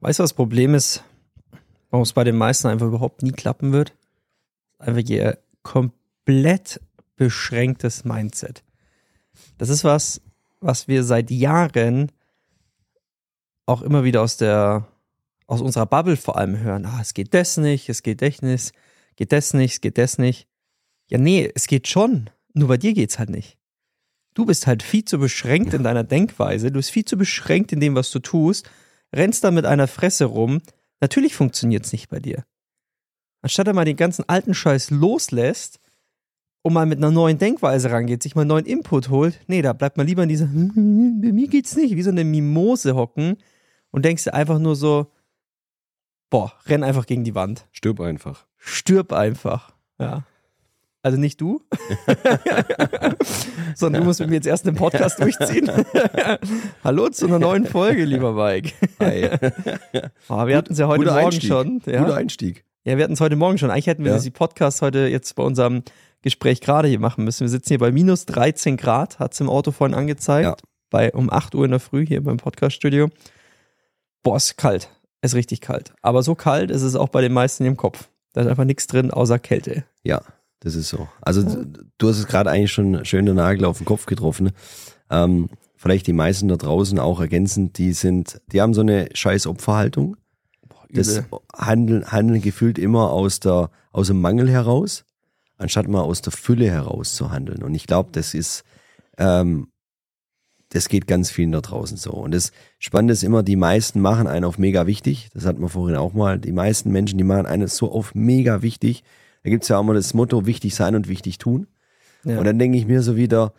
Weißt du, was das Problem ist, warum es bei den meisten einfach überhaupt nie klappen wird? Einfach ihr komplett beschränktes Mindset. Das ist was, was wir seit Jahren auch immer wieder aus der, aus unserer Bubble vor allem hören. Ah, es geht das nicht, es geht das nicht, geht das nicht, es geht das nicht. Ja, nee, es geht schon. Nur bei dir geht's halt nicht. Du bist halt viel zu beschränkt in deiner Denkweise, du bist viel zu beschränkt in dem, was du tust, rennst da mit einer Fresse rum. Natürlich funktioniert's nicht bei dir. Anstatt er mal den ganzen alten Scheiß loslässt und mal mit einer neuen Denkweise rangeht, sich mal einen neuen Input holt, nee, da bleibt man lieber in dieser, bei mir geht's nicht, wie so eine Mimose hocken und denkst dir einfach nur so, boah, renn einfach gegen die Wand. Stirb einfach. Stirb einfach. Ja. Also nicht du, sondern du musst mit mir jetzt erst den Podcast durchziehen. Hallo zu einer neuen Folge, lieber Mike. Hi. Oh, wir hatten es ja heute Guter Morgen Einstieg. schon. Ja? Guter Einstieg. ja, wir hatten es heute Morgen schon. Eigentlich hätten wir Ja. diesen Podcast heute jetzt bei unserem Gespräch gerade hier machen müssen. Wir sitzen hier bei minus 13 Grad, hat es im Auto vorhin angezeigt. Ja. Bei um 8 Uhr in der Früh hier beim Podcaststudio. Boah, ist kalt. Ist richtig kalt. Aber so kalt ist es auch bei den meisten im Kopf. Da ist einfach nichts drin außer Kälte. Ja, das ist so. Also du hast es gerade eigentlich schon schön den Nagel auf den Kopf getroffen. Ähm, vielleicht die meisten da draußen auch ergänzend, die sind, die haben so eine scheiß Opferhaltung. Das Übel. handeln, handeln gefühlt immer aus der, aus dem Mangel heraus, anstatt mal aus der Fülle heraus zu handeln. Und ich glaube, das ist, ähm, das geht ganz vielen da draußen so. Und das Spannende ist immer, die meisten machen einen auf mega wichtig. Das hatten wir vorhin auch mal. Die meisten Menschen, die machen einen so auf mega wichtig. Da gibt's ja auch mal das Motto, wichtig sein und wichtig tun. Ja. Und dann denke ich mir so wieder,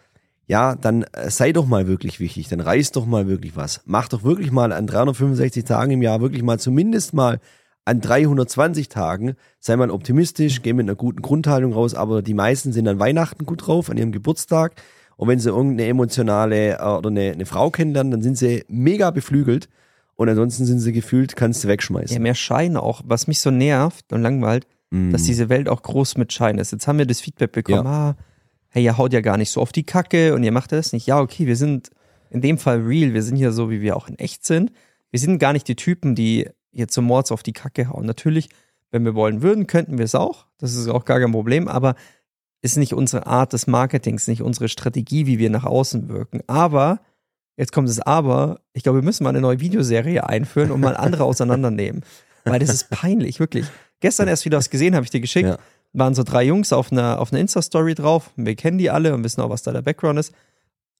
ja, dann äh, sei doch mal wirklich wichtig, dann reiß doch mal wirklich was. Mach doch wirklich mal an 365 Tagen im Jahr wirklich mal zumindest mal an 320 Tagen, sei mal optimistisch, geh mit einer guten Grundhaltung raus, aber die meisten sind an Weihnachten gut drauf, an ihrem Geburtstag. Und wenn sie irgendeine emotionale äh, oder eine, eine Frau kennenlernen, dann sind sie mega beflügelt. Und ansonsten sind sie gefühlt, kannst du Ja, wegschmeißen. mehr Schein auch. Was mich so nervt und langweilt, Mm. dass diese Welt auch groß mit Schein ist. Jetzt haben wir das Feedback bekommen, ah, hey, ihr haut ja gar nicht so auf die Kacke und ihr macht das nicht. Ja, okay, wir sind in dem Fall real, wir sind hier so, wie wir auch in echt sind. Wir sind gar nicht die Typen, die hier zum Mords auf die Kacke hauen. Natürlich, wenn wir wollen würden, könnten wir es auch. Das ist auch gar kein Problem, aber ist nicht unsere Art des Marketings, nicht unsere Strategie, wie wir nach außen wirken. Aber, jetzt kommt das Aber, ich glaube, wir müssen mal eine neue Videoserie einführen und mal andere auseinandernehmen. Weil das ist peinlich, wirklich. Gestern erst wieder was gesehen, habe ich dir geschickt. Ja. Waren so drei Jungs auf einer, auf einer Insta-Story drauf. Wir kennen die alle und wissen auch, was da der Background ist.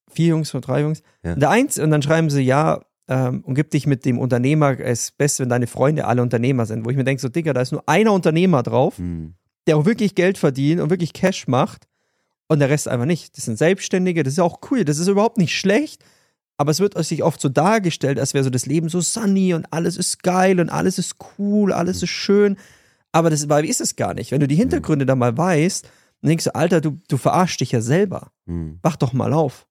Vier Jungs oder drei Jungs. Ja. Und der eins, und dann schreiben sie, ja, ähm, umgib dich mit dem Unternehmer. Es ist best, wenn deine Freunde alle Unternehmer sind. Wo ich mir denke, so, Digga, da ist nur einer Unternehmer drauf Mm. der auch wirklich Geld verdient und wirklich Cash macht und der Rest einfach nicht. Das sind Selbstständige, das ist auch cool, das ist überhaupt nicht schlecht, aber es wird sich oft so dargestellt, als wäre so das Leben so sunny und alles ist geil und alles ist cool, alles ist schön, aber das weil ist es gar nicht. Wenn du die Hintergründe da mal weißt, dann denkst du, Alter, du, du verarschst dich ja selber. Mm. Wach doch mal auf.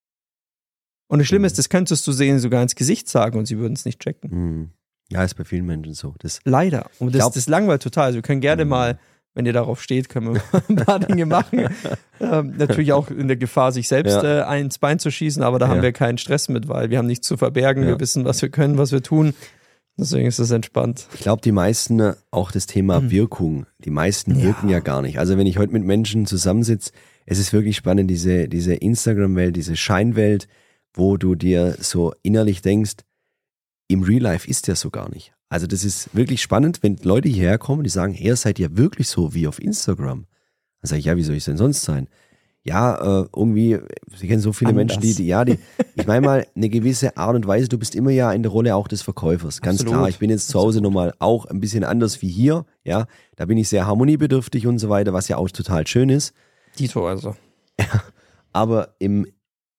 Und das Schlimme ist, das könntest du sehen sogar ins Gesicht sagen und sie würden es nicht checken. Mm. Ja, ist bei vielen Menschen so. Das, Leider. Und das, glaub- das langweilt total. Also wir können gerne Mhm. mal, wenn ihr darauf steht, können wir ein paar Dinge machen. ähm, natürlich auch in der Gefahr, sich selbst Ja. äh, eins Bein zu schießen, aber da haben Ja. wir keinen Stress mit, weil wir haben nichts zu verbergen. Ja. Wir wissen, was wir können, was wir tun. Deswegen ist es entspannt. Ich glaube, die meisten, äh, auch das Thema Mhm. Wirkung, die meisten Ja. wirken ja gar nicht. Also wenn ich heute mit Menschen zusammensitze, es ist wirklich spannend, diese, diese Instagram-Welt, diese Scheinwelt, wo du dir so innerlich denkst, im Real Life ist der so gar nicht. Also das ist wirklich spannend, wenn Leute hierher kommen, die sagen, ihr seid ja wirklich so wie auf Instagram. Dann sage ich, ja, wie soll ich denn sonst sein? Ja, äh, irgendwie, sie kennen so viele Anders. Menschen, die, die ja, die, ich meine mal, eine gewisse Art und Weise, du bist immer ja in der Rolle auch des Verkäufers. Ganz Absolut. klar, ich bin jetzt zu Hause nochmal auch ein bisschen anders wie hier, ja. Da bin ich sehr harmoniebedürftig und so weiter, was ja auch total schön ist. Dito also. Aber im,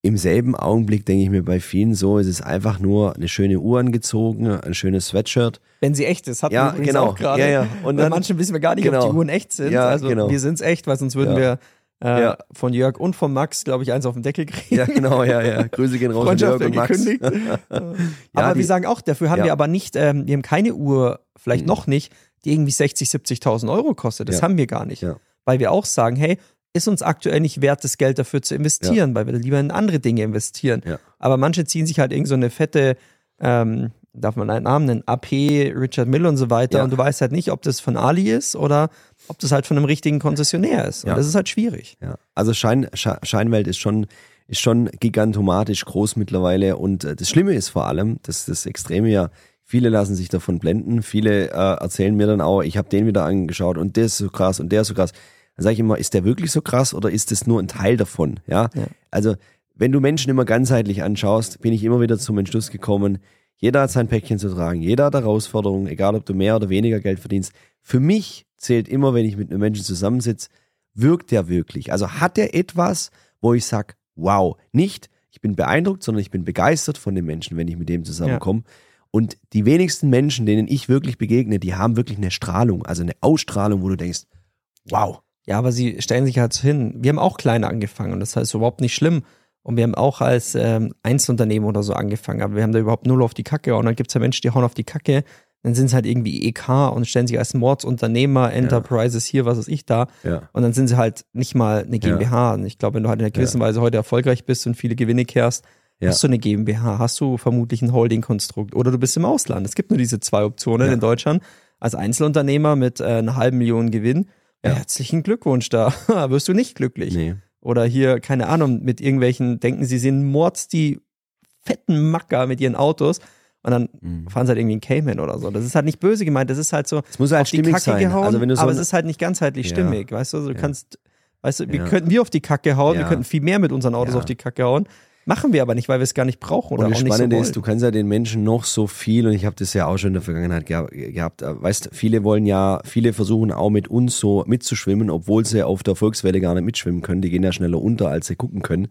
im selben Augenblick denke ich mir bei vielen so, es ist einfach nur eine schöne Uhr angezogen, ein schönes Sweatshirt. Wenn sie echt ist, hatten Ja, wir übrigens genau. auch gerade. Ja, ja. Und dann- manchen wissen wir gar nicht, ob genau. die Uhren echt sind. Ja, also genau. wir sind es echt, weil sonst würden Ja. wir äh, Ja. von Jörg und von Max, glaube ich, eins auf den Deckel kriegen. Ja, genau, ja, ja. Grüße gehen raus an Freundschaft Jörg und Max. aber Ja, wir die- sagen auch, dafür haben Ja. wir aber nicht, ähm, wir haben keine Uhr, vielleicht Mhm. noch nicht, die irgendwie 60, 70.000 Euro kostet. Das haben wir gar nicht. Weil wir auch sagen, hey, ist uns aktuell nicht wert, das Geld dafür zu investieren, weil wir lieber in andere Dinge investieren. Aber manche ziehen sich halt irgend so eine fette ähm, darf man einen Namen nennen, AP, Richard Mill und so weiter. Und du weißt halt nicht, ob das von Ali ist oder ob das halt von einem richtigen Konzessionär ist. Und Ja. das ist halt schwierig. Ja. Also Schein, Sche- Scheinwelt ist schon, ist schon gigantomatisch groß mittlerweile. Und äh, das Schlimme ist vor allem, dass das Extreme ja, viele lassen sich davon blenden. Viele äh, erzählen mir dann auch, ich habe den wieder angeschaut und der ist so krass und der ist so krass. Dann sage ich immer, ist der wirklich so krass oder ist das nur ein Teil davon? Ja. Ja. Also, wenn du Menschen immer ganzheitlich anschaust, bin ich immer wieder zum Entschluss gekommen, jeder hat sein Päckchen zu tragen, jeder hat Herausforderungen, egal ob du mehr oder weniger Geld verdienst. Für mich zählt immer, wenn ich mit einem Menschen zusammensitze, wirkt der wirklich? Also hat er etwas, wo ich sage, wow, nicht, ich bin beeindruckt, sondern ich bin begeistert von dem Menschen, wenn ich mit dem zusammenkomme. Und die wenigsten Menschen, denen ich wirklich begegne, die haben wirklich eine Strahlung, also eine Ausstrahlung, wo du denkst, wow. Ja, aber sie stellen sich halt so hin. Wir haben auch klein angefangen und das heißt überhaupt nicht schlimm. Und wir haben auch als ähm, Einzelunternehmen oder so angefangen, aber wir haben da überhaupt null auf die Kacke. Und dann gibt's ja Menschen, die hauen auf die Kacke, dann sind es halt irgendwie EK und stellen sich als Mordsunternehmer, Enterprises hier, was weiß ich da. Ja. Und dann sind sie halt nicht mal eine GmbH. Und ich glaube, wenn du halt in einer gewissen Weise heute erfolgreich bist und viele Gewinne kehrst, Ja. hast du eine GmbH, hast du vermutlich ein Holding-Konstrukt oder du bist im Ausland. Es gibt nur diese zwei Optionen Ja. in Deutschland. Als Einzelunternehmer mit äh, einer halben Million Gewinn, ja. Ja. herzlichen Glückwunsch, da wirst du nicht glücklich. Nee. Oder hier, keine Ahnung, mit irgendwelchen, denken sie sind Mords, die fetten Macker mit ihren Autos und dann Mhm. fahren sie halt irgendwie einen Cayman oder so. Das ist halt nicht böse gemeint, das ist halt so Es muss halt auf die stimmig Kacke sein. gehauen, Also wenn du so aber es ist halt nicht ganzheitlich Ja. stimmig, weißt du, also du Ja. kannst, weißt du, wir Ja. könnten wir auf die Kacke hauen, wir könnten viel mehr mit unseren Autos auf die Kacke hauen, machen wir aber nicht, weil wir es gar nicht brauchen oder und das nicht so Spannende wollen. ist, du kannst ja den Menschen noch so viel, und ich habe das ja auch schon in der Vergangenheit geha- gehabt, äh, weißt, viele wollen ja, viele versuchen auch mit uns so mitzuschwimmen, obwohl sie auf der Volkswelle gar nicht mitschwimmen können. Die gehen ja schneller unter, als sie gucken können.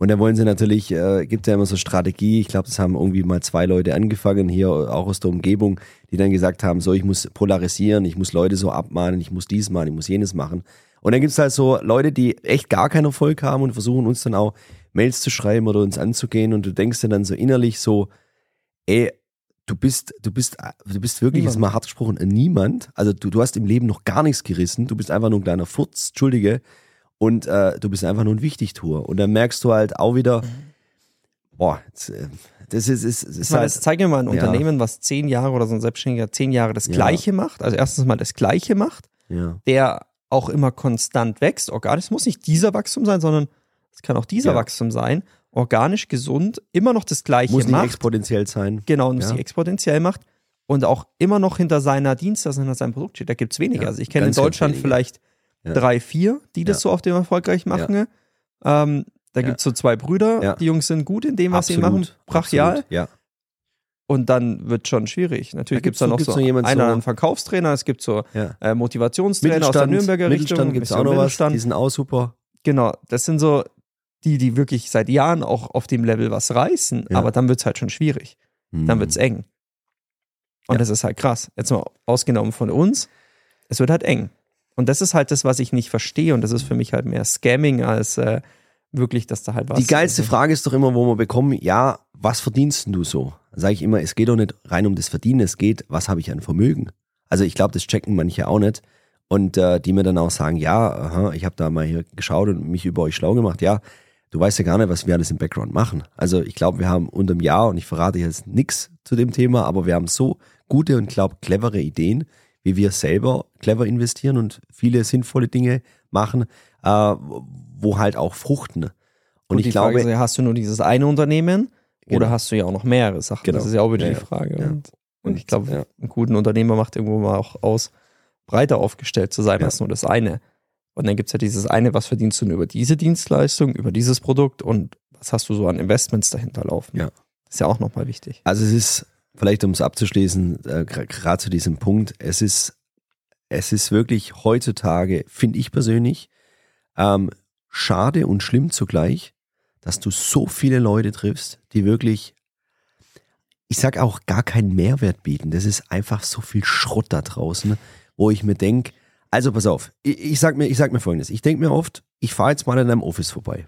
Und da wollen sie natürlich, äh, gibt ja immer so Strategie, ich glaube, das haben irgendwie mal zwei Leute angefangen, hier auch aus der Umgebung, die dann gesagt haben, so, ich muss polarisieren, ich muss Leute so abmahnen, ich muss dies machen, ich muss jenes machen. Und dann gibt's halt so Leute, die echt gar keinen Erfolg haben und versuchen uns dann auch Mails zu schreiben oder uns anzugehen und du denkst dir dann so innerlich so, ey, du bist, du bist, du bist wirklich, Niemand. jetzt mal hart gesprochen, Niemand. Also du, du hast im Leben noch gar nichts gerissen, du bist einfach nur ein kleiner Furz, Entschuldige, und äh, du bist einfach nur ein Wichtigtour. Und dann merkst du halt auch wieder, boah, jetzt, äh, das ist, ist, ist, Ich ist meine, halt, das zeig mir mal ein Ja. Unternehmen, was zehn Jahre oder so ein Selbstständiger zehn Jahre das Ja. Gleiche macht. Also erstens mal das Gleiche macht, ja, der auch immer konstant wächst. Organisch es muss nicht dieser Wachstum sein, sondern es kann auch dieser Ja. Wachstum sein. Organisch, gesund, immer noch das Gleiche muss nicht macht. exponentiell sein. Genau, und es Ja. sich exponentiell macht und auch immer noch hinter seiner Dienstleistung, hinter seinem Produkt steht. Da gibt's weniger. Ja, also ich kenne in Deutschland vielleicht Ja. drei, vier, die das so auf dem erfolgreich machen. Ähm, da Ja. gibt's so zwei Brüder, die Jungs sind gut in dem, was sie machen, brachial. absolut, Ja. Und dann wird schon schwierig. Natürlich Da gibt's gibt's dann so- noch so noch einen so- Verkaufstrainer, es gibt so Ja. äh, Motivationstrainer aus der Nürnberger Mittelstand Richtung. gibt's bisschen auch noch was, die sind auch super. Genau, das sind so die, die wirklich seit Jahren auch auf dem Level was reißen, Ja. aber dann wird's halt schon schwierig. Dann Hm. wird's eng. Und Ja. das ist halt krass. Jetzt mal ausgenommen von uns, es wird halt eng. Und das ist halt das, was ich nicht verstehe. Und das ist für mich halt mehr Scamming als äh, wirklich, dass da halt was. Die geilste Frage ist doch immer, wo wir bekommen, ja, was verdienst denn du so? Sage ich immer, es geht doch nicht rein um das Verdienen, es geht, was habe ich an Vermögen? Also ich glaube, das checken manche auch nicht. Und äh, die mir dann auch sagen, ja, aha, ich habe da mal hier geschaut und mich über euch schlau gemacht. Ja, du weißt ja gar nicht, was wir alles im Background machen. Also ich glaube, wir haben unter dem Jahr, und ich verrate jetzt nichts zu dem Thema, aber wir haben so gute und glaube clevere Ideen, wie wir selber clever investieren und viele sinnvolle Dinge machen, äh, wo halt auch fruchten. Und, Und ich die glaube, Frage ist, hast du nur dieses eine Unternehmen oder Genau. hast du ja auch noch mehrere Sachen? Genau. Das ist ja auch wieder Ja, die. Frage. Ja. Und, und ich glaube, ja. einen guten Unternehmer macht irgendwo mal auch aus, breiter aufgestellt zu sein als nur das eine. Und dann gibt's ja dieses eine, was verdienst du nur über diese Dienstleistung, über dieses Produkt und was hast du so an Investments dahinter laufen? Ja. Das ist ja auch nochmal wichtig. Also es ist, vielleicht um es abzuschließen, äh, gerade zu diesem Punkt, es ist, es ist wirklich heutzutage, finde ich persönlich, ähm, schade und schlimm zugleich, dass du so viele Leute triffst, die wirklich, ich sag auch gar keinen Mehrwert bieten. Das ist einfach so viel Schrott da draußen, wo ich mir denk, also pass auf, ich, ich sag mir, ich sag mir folgendes, ich denk mir oft, ich fahre jetzt mal in einem Office vorbei.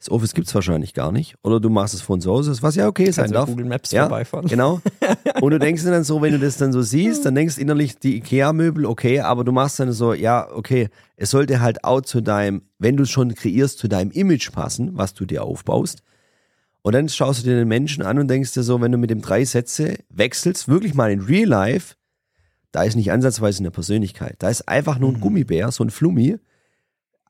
Das Office gibt's wahrscheinlich gar nicht. Oder du machst es von zu Hause, was ja okay sein darf. Google Maps Ja, vorbeifahren. Genau. Und du denkst dir dann so, wenn du das dann so siehst, dann denkst innerlich, die Ikea-Möbel, okay, aber du machst dann so, ja, okay, es sollte halt auch zu deinem, wenn du es schon kreierst, zu deinem Image passen, was du dir aufbaust. Und dann schaust du dir den Menschen an und denkst dir so, wenn du mit dem drei Sätze wechselst, wirklich mal in Real Life, da ist nicht ansatzweise eine Persönlichkeit. Da ist einfach nur ein Mhm. Gummibär, so ein Flummi.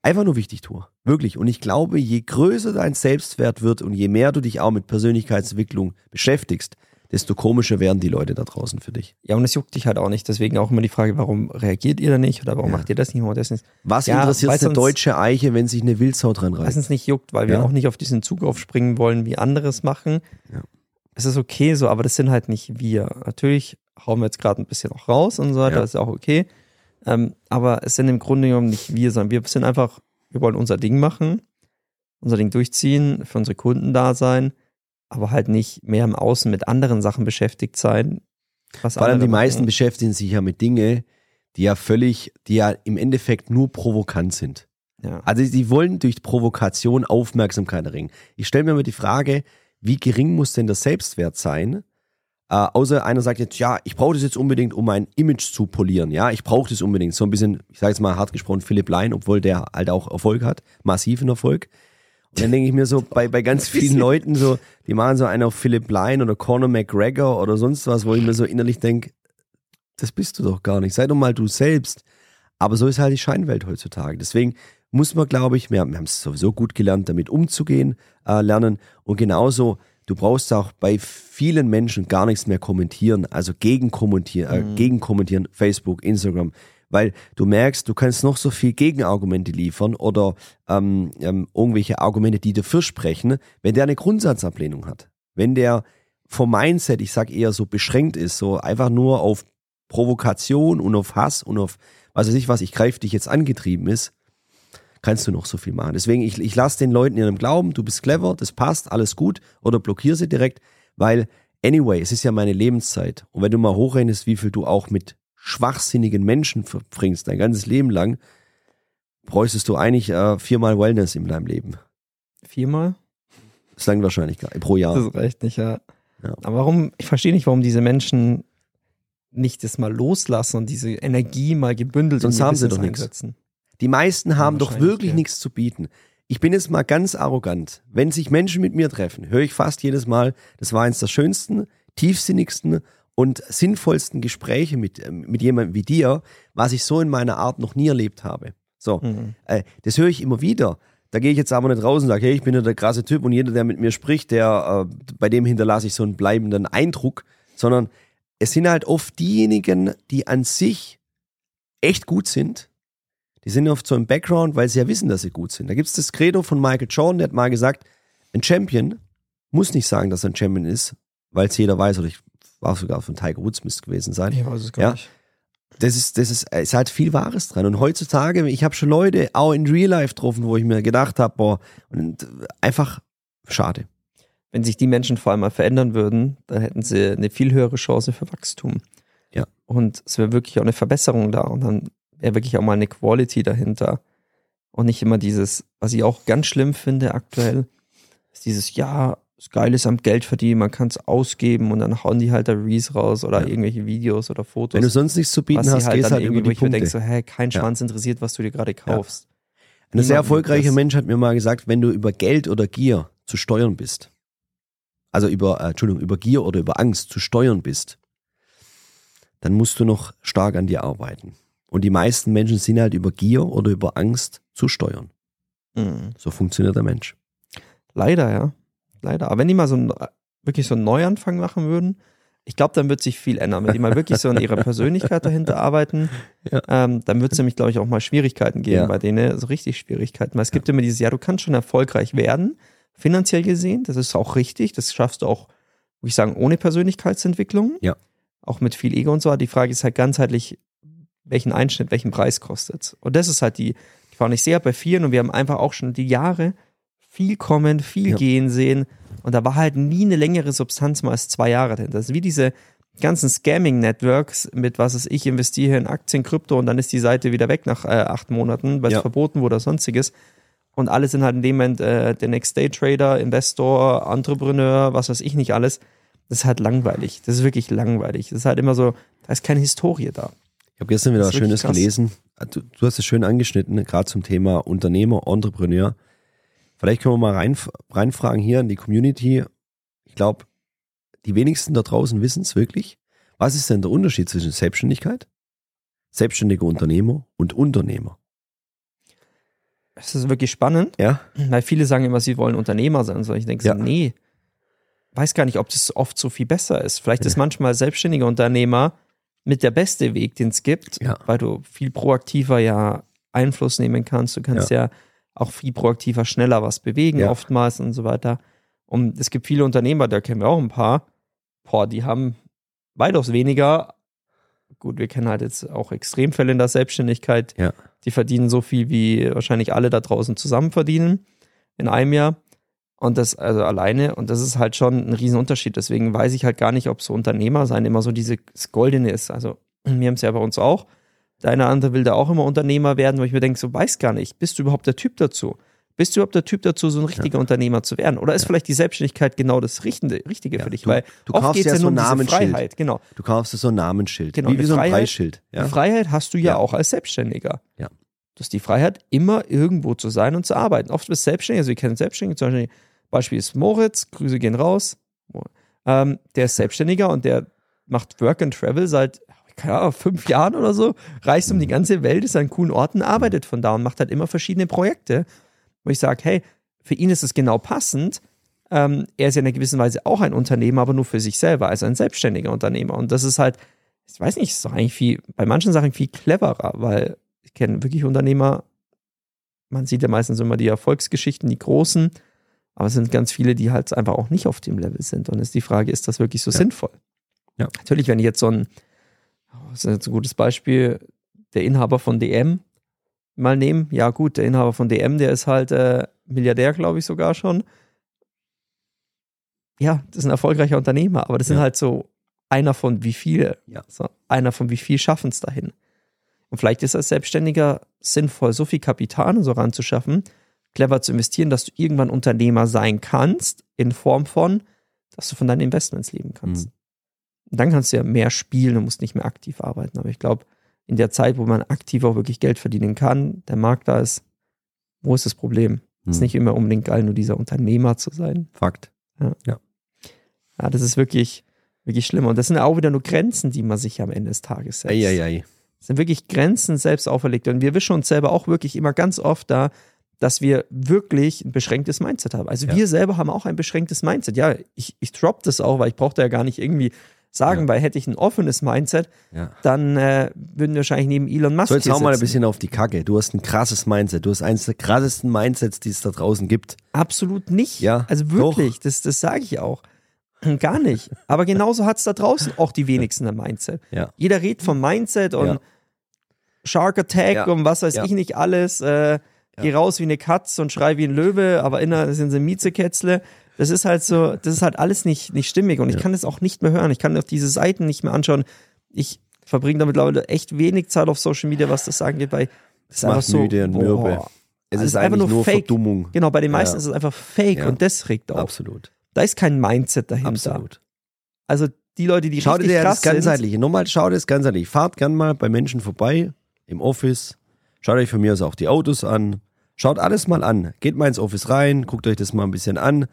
Einfach nur wichtig tue. Wirklich. Und ich glaube, je größer dein Selbstwert wird und je mehr du dich auch mit Persönlichkeitsentwicklung beschäftigst, desto komischer werden die Leute da draußen für dich. Ja, und es juckt dich halt auch nicht. Deswegen auch immer die Frage, warum reagiert ihr da nicht oder warum Ja. macht ihr das nicht, warum das nicht? Was Ja, interessiert eine uns- deutsche Eiche, wenn sich eine Wildsau dran reißt? uns nicht juckt, weil wir Ja. auch nicht auf diesen Zug aufspringen wollen, wie andere es machen. Ja. Es ist okay so, aber das sind halt nicht wir. Natürlich hauen wir jetzt gerade ein bisschen auch raus und so weiter, das ist auch okay. Ähm, aber es sind im Grunde genommen nicht wir, sondern wir sind einfach, wir wollen unser Ding machen, unser Ding durchziehen, für unsere Kunden da sein, aber halt nicht mehr im Außen mit anderen Sachen beschäftigt sein. Vor allem die meisten machen. beschäftigen sich ja mit Dingen, die ja völlig, die ja im Endeffekt nur provokant sind. Ja. Also die wollen durch Provokation Aufmerksamkeit erringen. Ich stelle mir immer die Frage, wie gering muss denn der Selbstwert sein? Äh, außer einer sagt jetzt, ja, ich brauche das jetzt unbedingt, um mein Image zu polieren. Ja, ich brauche das unbedingt. So ein bisschen, ich sage jetzt mal hart gesprochen, Philipp Lein, obwohl der halt auch Erfolg hat, massiven Erfolg. Und dann denke ich mir so, bei, bei ganz vielen Leuten so, die machen so einen auf Philipp Lein oder Conor McGregor oder sonst was, wo ich mir so innerlich denke, das bist du doch gar nicht. Sei doch mal du selbst. Aber so ist halt die Scheinwelt heutzutage. Deswegen muss man, glaube ich, wir, wir haben es sowieso gut gelernt, damit umzugehen, äh, lernen. Und genauso, du brauchst auch bei vielen Menschen gar nichts mehr kommentieren, also gegen kommentieren, äh, Mhm. gegen kommentieren, Facebook, Instagram. Weil du merkst, du kannst noch so viel Gegenargumente liefern oder ähm, ähm, irgendwelche Argumente, die dafür sprechen, wenn der eine Grundsatzablehnung hat. Wenn der vom Mindset, ich sag eher so beschränkt ist, so einfach nur auf Provokation und auf Hass und auf was weiß ich was, ich greife dich jetzt angetrieben ist, kannst du noch so viel machen. Deswegen, ich, ich lasse den Leuten in ihrem Glauben, du bist clever, das passt, alles gut, oder blockiere sie direkt, weil, anyway, es ist ja meine Lebenszeit. Und wenn du mal hochrechnest, wie viel du auch mit schwachsinnigen Menschen verbringst, dein ganzes Leben lang, bräuchtest du eigentlich äh, viermal Wellness in deinem Leben. Viermal? Das langt wahrscheinlich gar pro Jahr. Das reicht nicht, ja. Ja. Aber warum, ich verstehe nicht, warum diese Menschen nicht das mal loslassen und diese Energie mal gebündelt Sonst haben sie doch nichts. Die meisten haben doch wahrscheinlich, wirklich ja. nichts zu bieten. Ich bin jetzt mal ganz arrogant. Wenn sich Menschen mit mir treffen, höre ich fast jedes Mal, das war eines der schönsten, tiefsinnigsten und sinnvollsten Gespräche mit, äh, mit jemandem wie dir, was ich so in meiner Art noch nie erlebt habe. So, Mhm. äh, das höre ich immer wieder. Da gehe ich jetzt aber nicht raus und sage, hey, ich bin ja der krasse Typ und jeder, der mit mir spricht, der, äh, bei dem hinterlasse ich so einen bleibenden Eindruck, sondern es sind halt oft diejenigen, die an sich echt gut sind, die sind oft so im Background, weil sie ja wissen, dass sie gut sind. Da gibt es das Credo von Michael Jordan, der hat mal gesagt, ein Champion muss nicht sagen, dass er ein Champion ist, weil es jeder weiß, oder ich war sogar von Tiger Woods müsste gewesen sein. Ich weiß es gar Ja. nicht. Das ist, das ist, es hat viel Wahres dran. Und heutzutage, ich habe schon Leute auch in Real Life getroffen, wo ich mir gedacht habe, boah, und einfach schade. Wenn sich die Menschen vor allem mal verändern würden, dann hätten sie eine viel höhere Chance für Wachstum. Ja. Und es wäre wirklich auch eine Verbesserung da und dann wäre wirklich auch mal eine Quality dahinter. Und nicht immer dieses, was ich auch ganz schlimm finde aktuell, ist dieses, ja, das Geile ist am Geld verdienen, man kann es ausgeben und dann hauen die halt da Reels raus oder Ja. irgendwelche Videos oder Fotos. Wenn du sonst nichts zu bieten hast, halt gehst halt über irgendwie, wo die ich mir denke, so, hä, kein Ja. Schwanz interessiert, was du dir gerade kaufst. Ein sehr erfolgreicher Mensch hat mir mal gesagt, wenn du über Geld oder Gier zu steuern bist, also über, äh, Entschuldigung, über Gier oder über Angst zu steuern bist, dann musst du noch stark an dir arbeiten. Und die meisten Menschen sind halt über Gier oder über Angst zu steuern. Mhm. So funktioniert der Mensch. Leider, ja. Leider. Aber wenn die mal so ein, wirklich so einen Neuanfang machen würden, ich glaube, dann wird sich viel ändern. Wenn die mal wirklich so an ihrer Persönlichkeit dahinter arbeiten, Ja. ähm, dann wird es nämlich, glaube ich, auch mal Schwierigkeiten geben Ja. bei denen, so richtig Schwierigkeiten. Weil es gibt immer dieses, ja, du kannst schon erfolgreich werden, finanziell gesehen, das ist auch richtig, das schaffst du auch, würde ich sagen, ohne Persönlichkeitsentwicklung. Ja. Auch mit viel Ego und so. Die Frage ist halt ganzheitlich, welchen Einschnitt, welchen Preis kostet Und das ist halt die Gefahr. Und ich halt bei vielen, und wir haben einfach auch schon die Jahre viel kommen, viel Ja. gehen sehen. Und da war halt nie eine längere Substanz mal als zwei Jahre drin. Das ist wie diese ganzen Scamming-Networks mit, was ist ich, investiere in Aktien, Krypto und dann ist die Seite wieder weg nach äh, acht Monaten, weil es Ja. verboten wurde oder sonstiges. Und alle sind halt in dem Moment äh, der Next-Day-Trader, Investor, Entrepreneur, was weiß ich nicht alles. Das ist halt langweilig. Das ist wirklich langweilig. Das ist halt immer so, da ist keine Historie da. Ich habe gestern wieder was Schönes krass. gelesen. Du, du hast es schön angeschnitten, gerade zum Thema Unternehmer, Entrepreneur. Vielleicht können wir mal rein, reinfragen hier in die Community. Ich glaube, die wenigsten da draußen wissen es wirklich. Was ist denn der Unterschied zwischen Selbstständigkeit, selbstständiger Unternehmer und Unternehmer? Das ist wirklich spannend, Ja, weil viele sagen immer, sie wollen Unternehmer sein. So, ich denke Ja. so, nee, weiß gar nicht, ob das oft so viel besser ist. Vielleicht ist manchmal selbstständiger Unternehmer mit der beste Weg, den es gibt, Ja. weil du viel proaktiver ja Einfluss nehmen kannst. Du kannst ja, auch viel proaktiver schneller was bewegen, Ja. oftmals und so weiter. Und es gibt viele Unternehmer, da kennen wir auch ein paar, boah, die haben weitaus weniger. Gut, wir kennen halt jetzt auch Extremfälle in der Selbstständigkeit. Ja. Die verdienen so viel, wie wahrscheinlich alle da draußen zusammen verdienen in einem Jahr. Und das also alleine, und das ist halt schon ein Riesenunterschied. Deswegen weiß ich halt gar nicht, ob so Unternehmer sein immer so dieses Goldene ist. Also, wir haben es ja bei uns auch. Der eine oder andere will da auch immer Unternehmer werden, wo ich mir denke, so weiß gar nicht, bist du überhaupt der Typ dazu? Bist du überhaupt der Typ dazu, so ein richtiger Unternehmer zu werden? Oder ist vielleicht die Selbstständigkeit genau das Richtige, Richtige Ja, für dich? du- Weil du oft kaufst geht es ja ja so nur um ein Namensschild. Freiheit. Genau. du kaufst so ein Namensschild, Genau, wie, wie so ein Freiheit- Preisschild. Ja? Die Freiheit hast du ja, Ja. auch als Selbstständiger. Ja. Du hast die Freiheit, immer irgendwo zu sein und zu arbeiten. Oft bist du selbstständig, also wir kennen Selbstständige, zum Beispiel, Beispiel ist Moritz, Grüße gehen raus. Ähm, der ist Selbstständiger und der macht Work and Travel seit, keine Ahnung, fünf Jahren oder so, reist um die ganze Welt, ist an coolen Orten, arbeitet von da und macht halt immer verschiedene Projekte, wo ich sage, hey, für ihn ist es genau passend. Ähm, er ist ja in einer gewissen Weise auch ein Unternehmer, aber nur für sich selber, also ein selbstständiger Unternehmer. Und das ist halt, ich weiß nicht, ist doch eigentlich viel, bei manchen Sachen viel cleverer, weil ich kenne wirklich Unternehmer, man sieht ja meistens immer die Erfolgsgeschichten, die großen, aber es sind ganz viele, die halt einfach auch nicht auf dem Level sind. Und ist die Frage, ist das wirklich so Ja. sinnvoll? Ja. Natürlich, wenn ich jetzt so ein, oh, das ist jetzt ein gutes Beispiel, der Inhaber von DM mal nehmen, ja gut, der Inhaber von DM, der ist halt äh, Milliardär, glaube ich sogar schon. Ja, das ist ein erfolgreicher Unternehmer, aber das sind Ja. halt so einer von wie viele. Ja. So, einer von wie viel schaffen es dahin. Und vielleicht ist als Selbstständiger sinnvoll, so viel Kapital so ranzuschaffen, clever zu investieren, dass du irgendwann Unternehmer sein kannst, in Form von, dass du von deinen Investments leben kannst. Mhm. Und dann kannst du ja mehr spielen und musst nicht mehr aktiv arbeiten. Aber ich glaube, in der Zeit, wo man aktiv auch wirklich Geld verdienen kann, der Markt da ist, wo ist das Problem? Es ist nicht immer unbedingt geil, nur dieser Unternehmer zu sein. Fakt. Ja, das ist wirklich, wirklich schlimm. Und das sind auch wieder nur Grenzen, die man sich am Ende des Tages setzt. Eieiei. Es sind wirklich Grenzen selbst auferlegt. Und wir wischen uns selber auch wirklich immer ganz oft da, dass wir wirklich ein beschränktes Mindset haben. Also Ja. wir selber haben auch ein beschränktes Mindset. Ja, ich, ich drop das auch, weil ich brauche da ja gar nicht irgendwie sagen, Ja. weil hätte ich ein offenes Mindset, Ja. dann äh, würden wir wahrscheinlich neben Elon Musk So, jetzt hau mal ein bisschen auf die Kacke. Du hast ein krasses Mindset. Du hast eines der krassesten Mindsets, die es da draußen gibt. Absolut nicht. Ja, also wirklich, das, das sage ich auch. Gar nicht. Aber genauso hat es da draußen auch die wenigsten ein Mindset. Ja. Jeder redet vom Mindset und. Shark Attack und was weiß ich nicht alles. Äh, Geh raus wie eine Katze und schrei wie ein Löwe, aber inner sind sie Miezekätzle. Das ist halt so, das ist halt alles nicht, nicht stimmig und ich kann das auch nicht mehr hören. Ich kann auf diese Seiten nicht mehr anschauen. Ich verbringe da mittlerweile echt wenig Zeit auf Social Media, was das angeht, weil es macht müde und mürbe. Es Also ist einfach eigentlich nur nur Fake. Verdummung. Genau, bei den meisten Ja. ist es einfach Fake Ja. und das regt auf. Absolut. Da ist kein Mindset dahinter. Absolut. Also die Leute, die Schau richtig dir das krass sind. Nochmal, schau dir das Ganzheitliche. Fahrt gern mal bei Menschen vorbei, im Office. Schaut euch von mir aus auch die Autos an. Schaut alles mal an. Geht mal ins Office rein, guckt euch das mal ein bisschen an.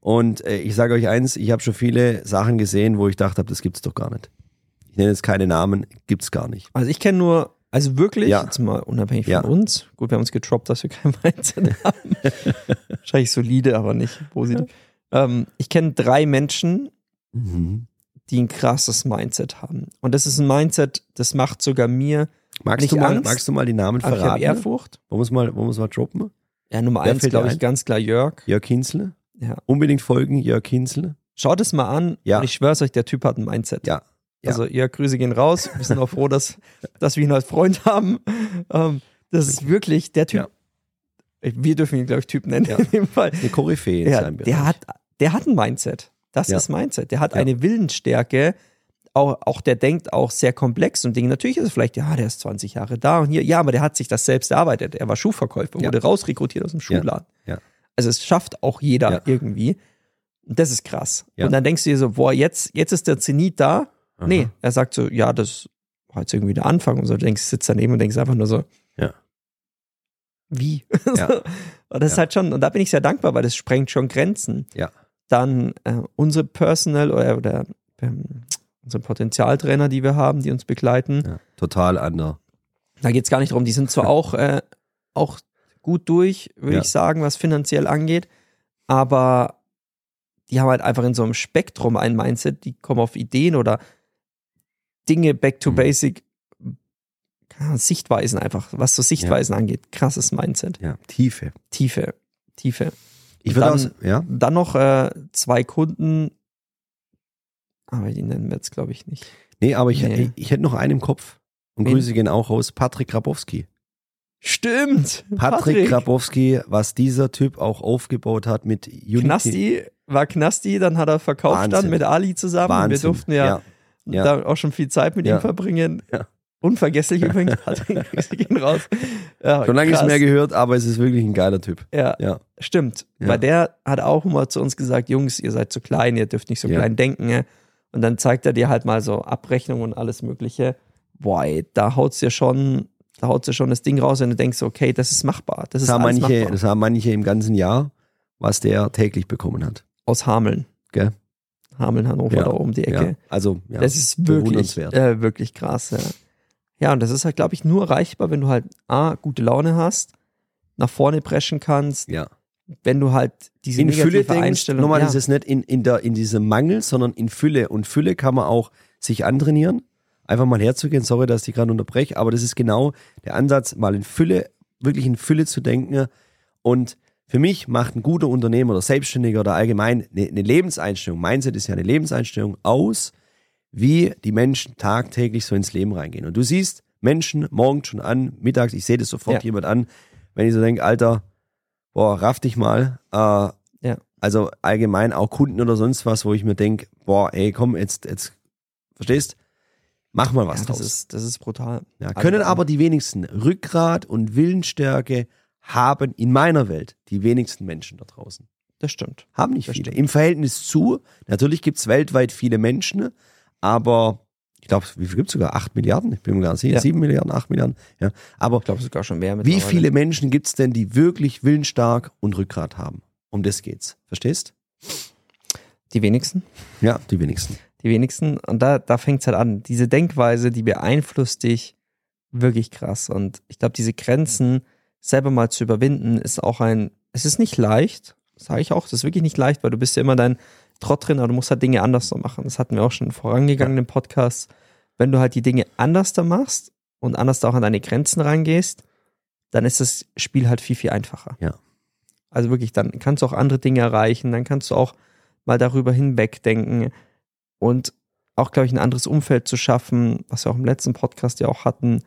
Und äh, ich sage euch eins, ich habe schon viele Sachen gesehen, wo ich dachte habe, das gibt's doch gar nicht. Ich nenne jetzt keine Namen, gibt's gar nicht. Also ich kenne nur, also wirklich, Ja. jetzt mal unabhängig Ja. von uns, gut, wir haben uns getroppt, dass wir kein Mindset haben. Wahrscheinlich solide, aber nicht positiv. Ähm, ich kenne drei Menschen, Mhm. die ein krasses Mindset haben. Und das ist ein Mindset, das macht sogar mir Magst, Nicht du mal, Angst, magst du mal die Namen aber ich habe verraten? Ehrfurcht. Wollen wir es mal, wollen mal droppen? Ja, Nummer Wer eins, glaube ich, ein? ganz klar Jörg. Jörg Hinzle? Ja. Unbedingt folgen, Jörg Hinzle. Schaut es mal an Ja. und ich schwör's euch, der Typ hat ein Mindset. Ja. Ja. Also, ja, Grüße gehen raus. Wir sind auch froh, dass, dass wir ihn als Freund haben. Ähm, das ist wirklich der Typ. Wir dürfen ihn, glaube ich, Typ nennen Ja. in dem Fall. Eine Koryphäe in Ja, seinem Bereich. der hat, der hat ein Mindset. Das Ja. ist Mindset. Der hat Ja. eine Willensstärke. Auch, auch der denkt auch sehr komplex und Dinge. Natürlich ist es vielleicht, ja, der ist 20 Jahre da und hier, ja, aber der hat sich das selbst erarbeitet. Er war Schuhverkäufer, Ja. wurde rausrekrutiert aus dem Schuhladen. Ja. Also es schafft auch jeder Ja. irgendwie. Und das ist krass. Ja. Und dann denkst du dir so, boah, jetzt, jetzt ist der Zenit da. Aha. Nee, er sagt so, ja, das war jetzt irgendwie der Anfang und so. Du denkst, sitzt daneben und denkst einfach nur so, Ja. wie? Ja. und das ist Ja. halt schon, und da bin ich sehr dankbar, weil das sprengt schon Grenzen. Ja. Dann äh, unsere Personal oder, oder ähm, unsere Potenzialtrainer, die wir haben, die uns begleiten, Ja, total anders. da geht es gar nicht darum, die sind zwar auch, äh, auch gut durch, würde Ja. ich sagen, was finanziell angeht, aber die haben halt einfach in so einem Spektrum ein Mindset, die kommen auf Ideen oder Dinge back to Mhm. basic, Sichtweisen einfach, was so Sichtweisen angeht. Krasses Mindset. Ja, Tiefe. Tiefe, Tiefe. Ich würde dann- auch, ja, Dann noch äh, zwei Kunden, aber die nennen wir jetzt, glaube ich, nicht. nee, aber ich, Nee. ich, ich hätte noch einen im Kopf. Und Wen? Grüße gehen auch raus. Patrick Grabowski. Stimmt! Patrick, Grabowski, was dieser Typ auch aufgebaut hat mit Unity. Knasti war Knasti, dann hat er verkauft Wahnsinn. dann mit Ali zusammen. Wahnsinn. Wir durften ja, ja. ja. da auch schon viel Zeit mit Ja. ihm verbringen. Unvergesslich übrigens. Patrick, Grüße gehen raus. Schon lange nicht mehr gehört, aber es ist wirklich ein geiler Typ. Ja, Ja. stimmt. Weil der hat auch immer zu uns gesagt, Jungs, ihr seid zu klein, ihr dürft nicht so klein denken. Und dann zeigt er dir halt mal so Abrechnungen und alles mögliche. Boah, ey, da haut's dir schon, da haut's dir schon das Ding raus und du denkst, okay, das ist machbar. Das Das ist haben, alles manche, machbar. das haben manche im ganzen Jahr, was der täglich bekommen hat. Aus Hameln. Gell? Hameln, Hannover, Ja. da oben die Ecke. Ja. Also, ja. Das ist wirklich, äh, wirklich krass, ja. Ja, und das ist halt, glaube ich, nur erreichbar, wenn du halt A, gute Laune hast, nach vorne preschen kannst, ja. Wenn du halt diese in Fülle denkst, nochmal ja, ist es nicht in, in, der, in diesem Mangel, sondern in Fülle. Und Fülle kann man auch sich antrainieren. Einfach mal herzugehen, sorry, dass ich gerade unterbreche, aber das ist genau der Ansatz, mal in Fülle, wirklich in Fülle zu denken. Und für mich macht ein guter Unternehmer oder Selbstständiger oder allgemein eine, eine Lebenseinstellung, Mindset ist ja eine Lebenseinstellung, aus, wie die Menschen tagtäglich so ins Leben reingehen. Und du siehst Menschen morgens schon an, mittags, ich sehe das sofort Ja. jemand an, wenn ich so denke, Alter, boah, raff dich mal. Äh, Ja. Also allgemein auch Kunden oder sonst was, wo ich mir denke, boah, ey, komm, jetzt, jetzt, verstehst? Mach mal was ja, das draus. ist, das ist brutal. Ja, Also, können aber die wenigsten Rückgrat und Willensstärke haben in meiner Welt die wenigsten Menschen da draußen. Das stimmt. Haben nicht Das viele. stimmt. Im Verhältnis zu, natürlich gibt es weltweit viele Menschen, aber glaube, wie viel gibt es sogar? Acht Milliarden? Ich bin mir gar nicht sicher. Ja. Sieben Milliarden, acht Milliarden. Ja. Aber Ich glaube sogar schon mehr wie viele Menschen gibt es denn, die wirklich willensstark und Rückgrat haben? Um das geht's. Verstehst? Die wenigsten. Ja, die wenigsten. Die wenigsten. Und da, da fängt es halt an. Diese Denkweise, die beeinflusst dich wirklich krass. Und ich glaube, diese Grenzen selber mal zu überwinden, ist auch ein, es ist nicht leicht, sage ich auch, das ist wirklich nicht leicht, weil du bist ja immer dein Trott drin, aber du musst halt Dinge anders so machen. Das hatten wir auch schon in vorangegangenen Podcasts. Wenn du halt die Dinge anders da machst und anders da auch an deine Grenzen reingehst, dann ist das Spiel halt viel, viel einfacher. Ja. Also wirklich, dann kannst du auch andere Dinge erreichen, dann kannst du auch mal darüber hinwegdenken und auch, glaube ich, ein anderes Umfeld zu schaffen, was wir auch im letzten Podcast ja auch hatten,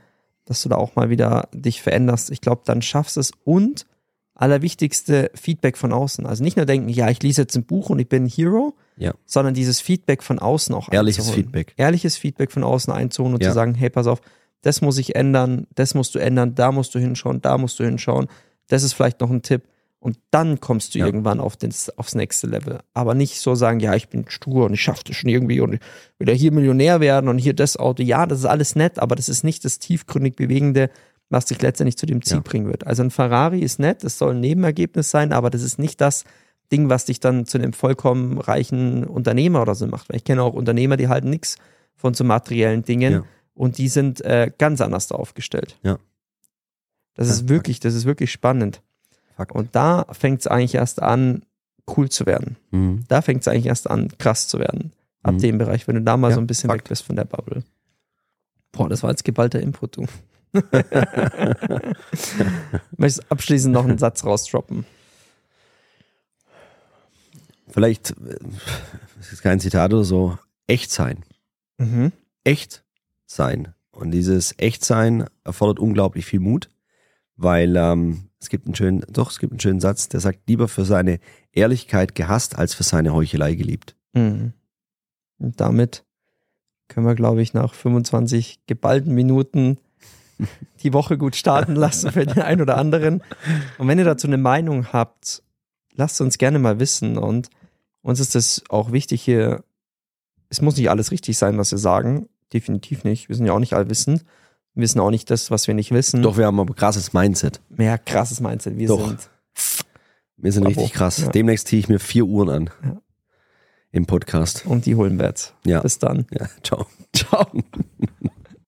dass du da auch mal wieder dich veränderst. Ich glaube, dann schaffst du es und allerwichtigste Feedback von außen. Also nicht nur denken, ja, ich lese jetzt ein Buch und ich bin ein Hero, Ja. sondern dieses Feedback von außen auch Ehrliches einzuholen. Feedback. Ehrliches Feedback von außen einzuholen und Ja. zu sagen, hey, pass auf, das muss ich ändern, das musst du ändern, da musst du hinschauen, da musst du hinschauen. Das ist vielleicht noch ein Tipp. Und dann kommst du Ja. irgendwann auf das, aufs nächste Level. Aber nicht so sagen, ja, ich bin stur und ich schaffe das schon irgendwie und ich will ja hier Millionär werden und hier das Auto. Ja, das ist alles nett, aber das ist nicht das tiefgründig Bewegende, was dich letztendlich zu dem Ziel Ja. bringen wird. Also ein Ferrari ist nett, das soll ein Nebenergebnis sein, aber das ist nicht das Ding, was dich dann zu einem vollkommen reichen Unternehmer oder so macht. Weil ich kenne auch Unternehmer, die halten nichts von so materiellen Dingen Ja. und die sind äh, ganz anders da aufgestellt. Ja. Das Ja, ist wirklich, das ist wirklich spannend. Fakt. Und da fängt es eigentlich erst an, cool zu werden. Mhm. Da fängt es eigentlich erst an, krass zu werden. Ab Mhm. dem Bereich, wenn du da mal Ja, so ein bisschen Fakt. weg bist von der Bubble. Boah, das war jetzt geballter Input, du. Möchtest abschließend noch einen Satz rausdroppen? Vielleicht, äh, das ist kein Zitat oder so, echt sein. Mhm. Echt sein. Und dieses Echtsein erfordert unglaublich viel Mut, weil ähm, es gibt einen schönen, doch, es gibt einen schönen Satz, der sagt, lieber für seine Ehrlichkeit gehasst, als für seine Heuchelei geliebt. Mhm. Und damit können wir, glaube ich, nach 25 geballten Minuten die Woche gut starten lassen für den einen oder anderen. Und wenn ihr dazu eine Meinung habt, lasst uns gerne mal wissen. Und uns ist es auch wichtig hier, es muss nicht alles richtig sein, was wir sagen. Definitiv nicht. Wir sind ja auch nicht allwissend. Wir wissen auch nicht das, was wir nicht wissen. Doch, wir haben aber krasses Mindset. Mehr krasses Mindset. Wir Doch. sind. Wir sind Bravo. richtig krass. Ja. Demnächst ziehe ich mir vier Uhren an. Ja. Im Podcast. Und die holen wir jetzt. Ja. Bis dann. Ja, ciao. Ciao.